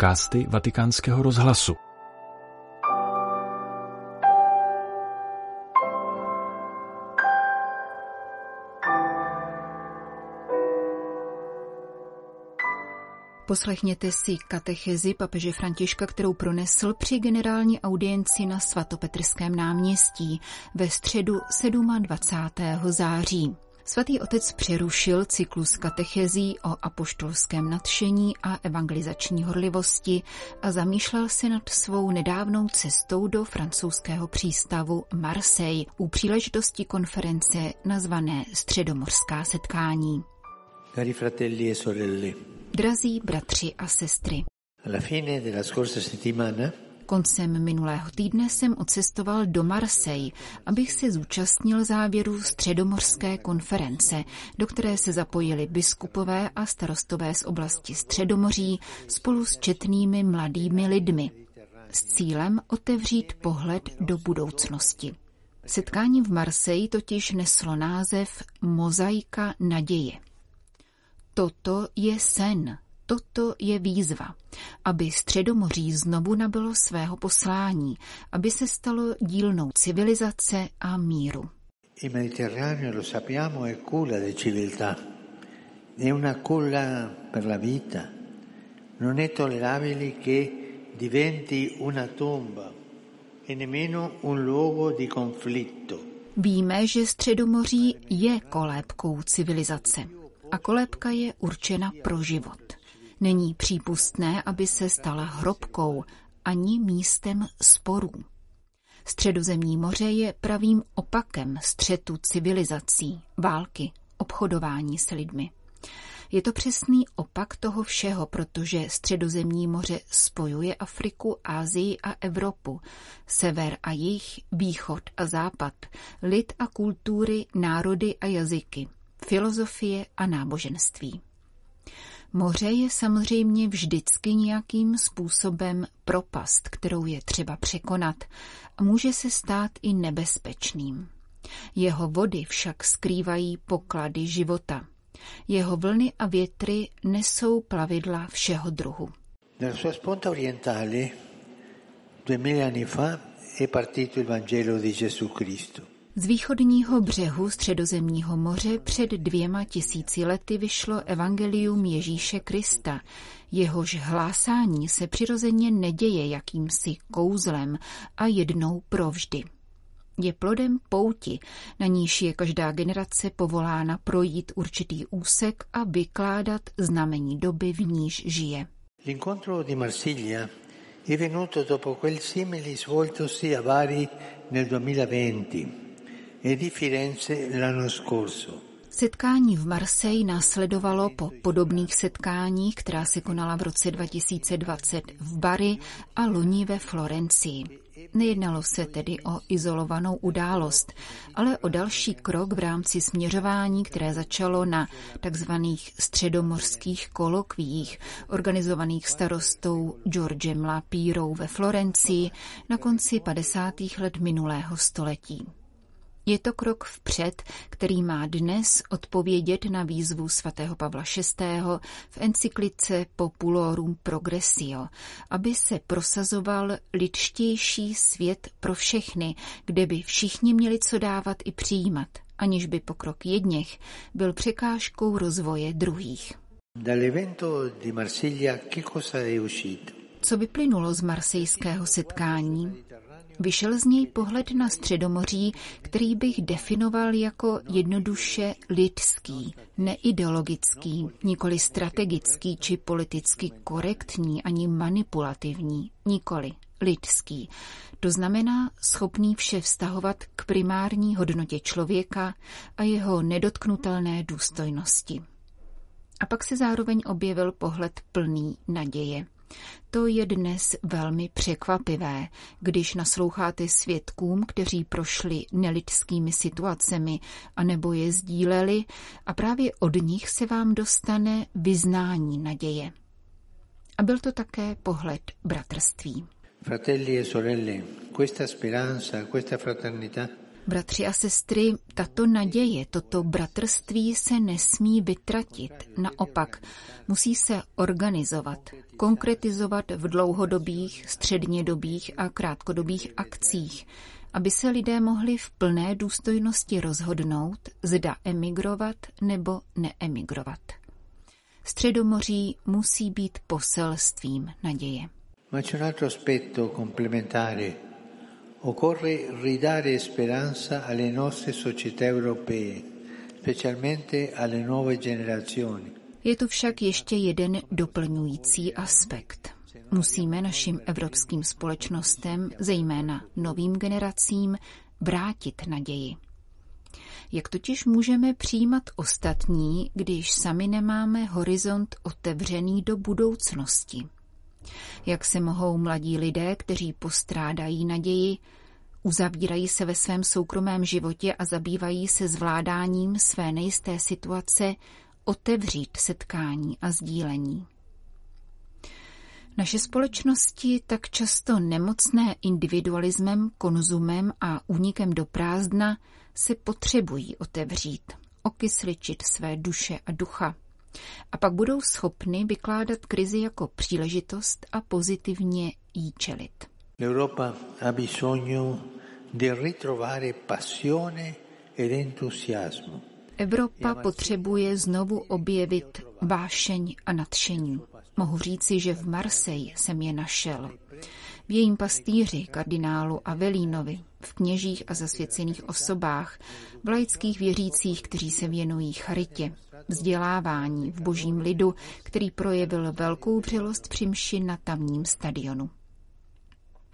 podcasty Vatikánského rozhlasu. Poslechněte si katechezi papeže Františka, kterou pronesl při generální audienci na svatopetrském náměstí ve středu 27. září. Svatý otec přerušil cyklus katechezí o apoštolském nadšení a evangelizační horlivosti a zamýšlel se nad svou nedávnou cestou do francouzského přístavu Marseille u příležitosti konference nazvané Středomorská setkání. Cari fratelli e sorelle, Drazí bratři a sestry, alla fine della scorsa settimana Koncem minulého týdne jsem odcestoval do Marseille, abych se zúčastnil závěru středomorské konference, do které se zapojili biskupové a starostové z oblasti Středomoří spolu s četnými mladými lidmi s cílem otevřít pohled do budoucnosti. Setkání v Marseille totiž neslo název Mozaika naděje. Toto je sen, toto je výzva, aby Středomoří znovu nabilo svého poslání, aby se stalo dílnou civilizace a míru. il Mediterraneo, lo sappiamo, è culla di civiltà, è una culla per la vita. Non è tollerabile che diventi una tomba e nemmeno un luogo di conflitto. Víme, že Středomoří je kolébkou civilizace a kolébka je určena pro život. Není přípustné, aby se stala hrobkou ani místem sporů. Středozemní moře je pravým opakem střetu civilizací, války, obchodování s lidmi. Je to přesný opak toho všeho, protože středozemní moře spojuje Afriku, Ázii a Evropu, sever a jih, východ a západ, lid a kultury, národy a jazyky, filozofie a náboženství. Moře je samozřejmě vždycky nějakým způsobem propast, kterou je třeba překonat a může se stát i nebezpečným. Jeho vody však skrývají poklady života. Jeho vlny a větry nesou plavidla všeho druhu. Sponda orientale, duemila anni fa, è partito il Vangelo di Gesù Cristo. Z východního břehu středozemního moře před dvěma tisíci lety vyšlo evangelium Ježíše Krista. Jehož hlásání se přirozeně neděje jakýmsi kouzlem a jednou provždy. Je plodem pouti, na níž je každá generace povolána projít určitý úsek a vykládat znamení doby, v níž žije. L'incontro di Marsiglia è venuto dopo quel simile svoltosi a Bari nel 2020 Setkání v Marseille následovalo po podobných setkáních, která se konala v roce 2020 v Bari a loni ve Florencii. Nejednalo se tedy o izolovanou událost, ale o další krok v rámci směřování, které začalo na takzvaných středomorských kolokvích, organizovaných starostou Georgem Lapírou ve Florencii na konci 50. let minulého století. Je to krok vpřed, který má dnes odpovědět na výzvu svatého Pavla VI. v encyklice Populorum Progressio, aby se prosazoval lidštější svět pro všechny, kde by všichni měli co dávat i přijímat, aniž by pokrok jedněch byl překážkou rozvoje druhých. Dall'evento di Marsiglia che cosa è uscito? Co vyplynulo z marsejského setkání? Vyšel z něj pohled na Středomoří, který bych definoval jako jednoduše lidský, neideologický, nikoli strategický či politicky korektní ani manipulativní, nikoli lidský. To znamená schopný vše vztahovat k primární hodnotě člověka a jeho nedotknutelné důstojnosti. A pak se zároveň objevil pohled plný naděje. To je dnes velmi překvapivé, když nasloucháte svědkům, kteří prošli nelidskými situacemi anebo je sdíleli a právě od nich se vám dostane vyznání naděje. A byl to také pohled bratrství. Fratelli e sorelle, questa speranza, questa fraternità Bratři a sestry, tato naděje, toto bratrství se nesmí vytratit. Naopak, musí se organizovat, konkretizovat v dlouhodobých, střednědobých a krátkodobých akcích, aby se lidé mohli v plné důstojnosti rozhodnout, zda emigrovat nebo neemigrovat. Středomoří musí být poselstvím naděje. Ma c'è un altro aspetto complementare. Occorre ridare speranza alle nostre società europee, specialmente alle nuove generazioni. Je tu však ještě jeden doplňující aspekt. Musíme našim evropským společnostem, zejména novým generacím, vrátit naději. Jak totiž můžeme přijímat ostatní, když sami nemáme horizont otevřený do budoucnosti? Jak se mohou mladí lidé, kteří postrádají naději, uzavírají se ve svém soukromém životě a zabývají se zvládáním své nejisté situace, otevřít setkání a sdílení? Naše společnosti, tak často nemocné individualismem, konzumem a únikem do prázdna, se potřebují otevřít, okysličit své duše a ducha. A pak budou schopny vykládat krizi jako příležitost a pozitivně jí čelit. L'Europa ha bisogno di ritrovare passione ed entusiasmo. Evropa potřebuje znovu objevit vášeň a nadšení. Mohu říci, že v Marseille jsem je našel. V jejím pastýři, kardinálu Avelínovi, v kněžích a zasvěcených osobách, v laických věřících, kteří se věnují charitě, vzdělávání v božím lidu, který projevil velkou vřelost při mši na tamním stadionu.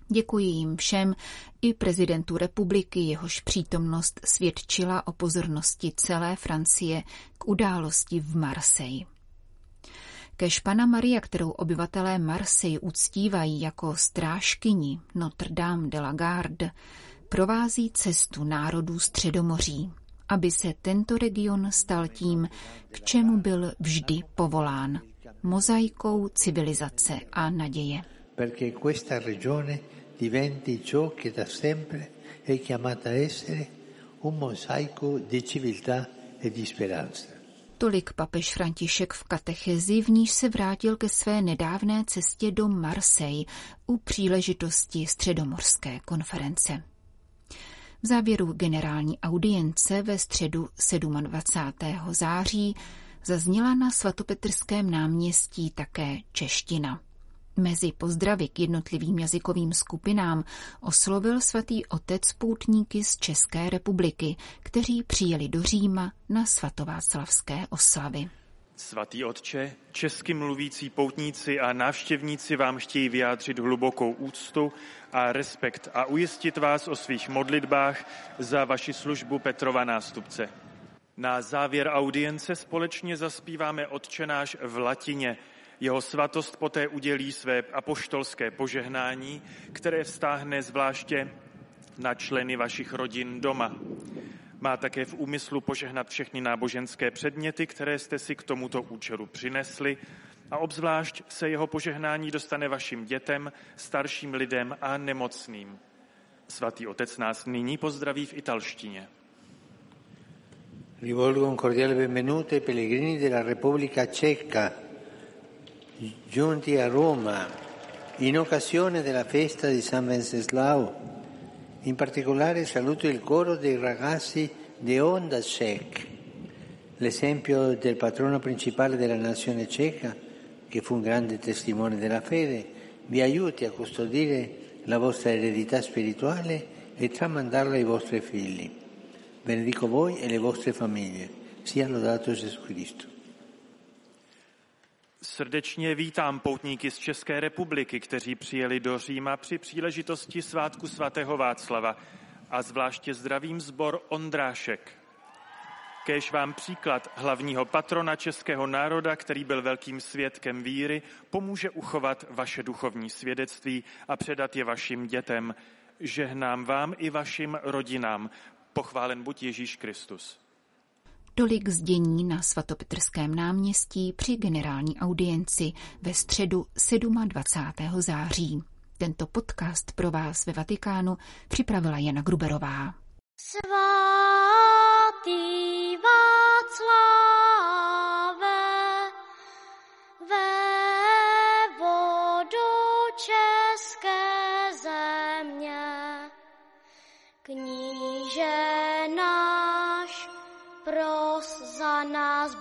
Děkuji jim všem i prezidentu republiky, jehož přítomnost svědčila o pozornosti celé Francie k události v Marseille. Kež Pana Maria, kterou obyvatelé Marseille uctívají jako strážkyni Notre Dame de la Garde, provází cestu národů Středomoří, aby se tento region stal tím, k čemu byl vždy povolán, mozaikou civilizace a naděje. Perché questa regione diventi ciò che da sempre è chiamata a essere un mosaico di civiltà e di speranza. Tolik papež František v katechezi, v níž se vrátil ke své nedávné cestě do Marseille u příležitosti středomorské konference. V závěru generální audience ve středu 27. září zazněla na svatopetrském náměstí také čeština. Mezi pozdravy k jednotlivým jazykovým skupinám oslovil svatý otec poutníky z České republiky, kteří přijeli do Říma na svatováclavské oslavy. Svatý Otče, česky mluvící poutníci a návštěvníci vám chtějí vyjádřit hlubokou úctu a respekt a ujistit vás o svých modlitbách za vaši službu Petrova nástupce. Na závěr audience společně zaspíváme Otčenáš v latině – jeho svatost poté udělí své apoštolské požehnání, které vztáhne zvláště na členy vašich rodin doma. Má také v úmyslu požehnat všechny náboženské předměty, které jste si k tomuto účelu přinesli a obzvlášť se jeho požehnání dostane vašim dětem, starším lidem a nemocným. Svatý otec nás nyní pozdraví v italštině. Rivolgo un cordiale benvenuto ai pellegrini della Repubblica Ceca giunti a Roma in occasione della festa di San Venceslao. In particolare saluto il coro dei ragazzi di Onda Cech, l'esempio del patrono principale della nazione ceca, che fu un grande testimone della fede, vi aiuti a custodire la vostra eredità spirituale e tramandarla ai vostri figli. Benedico voi e le vostre famiglie. Sia lodato Gesù Cristo. Srdečně vítám poutníky z České republiky, kteří přijeli do Říma při příležitosti svátku svatého Václava a zvláště zdravím zbor Ondrášek. Kéž vám příklad hlavního patrona českého národa, který byl velkým svědkem víry, pomůže uchovat vaše duchovní svědectví a předat je vašim dětem. Žehnám vám i vašim rodinám. Pochválen buď Ježíš Kristus. Tolik zdění na svatopetrském náměstí při generální audienci ve středu 27. září. Tento podcast pro vás ve Vatikánu připravila Jana Gruberová. Svatý za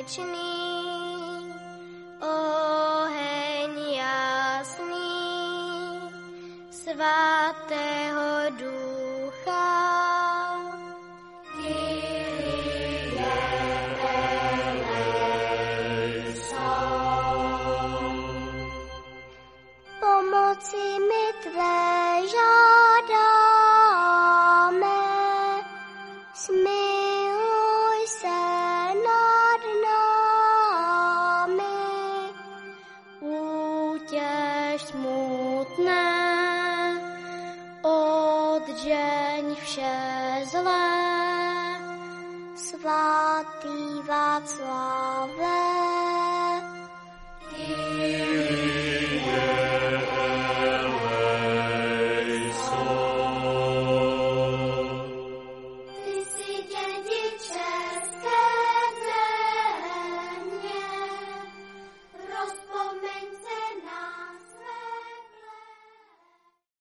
věčný. Oheň jasný svatého ducha. Svatý Václave.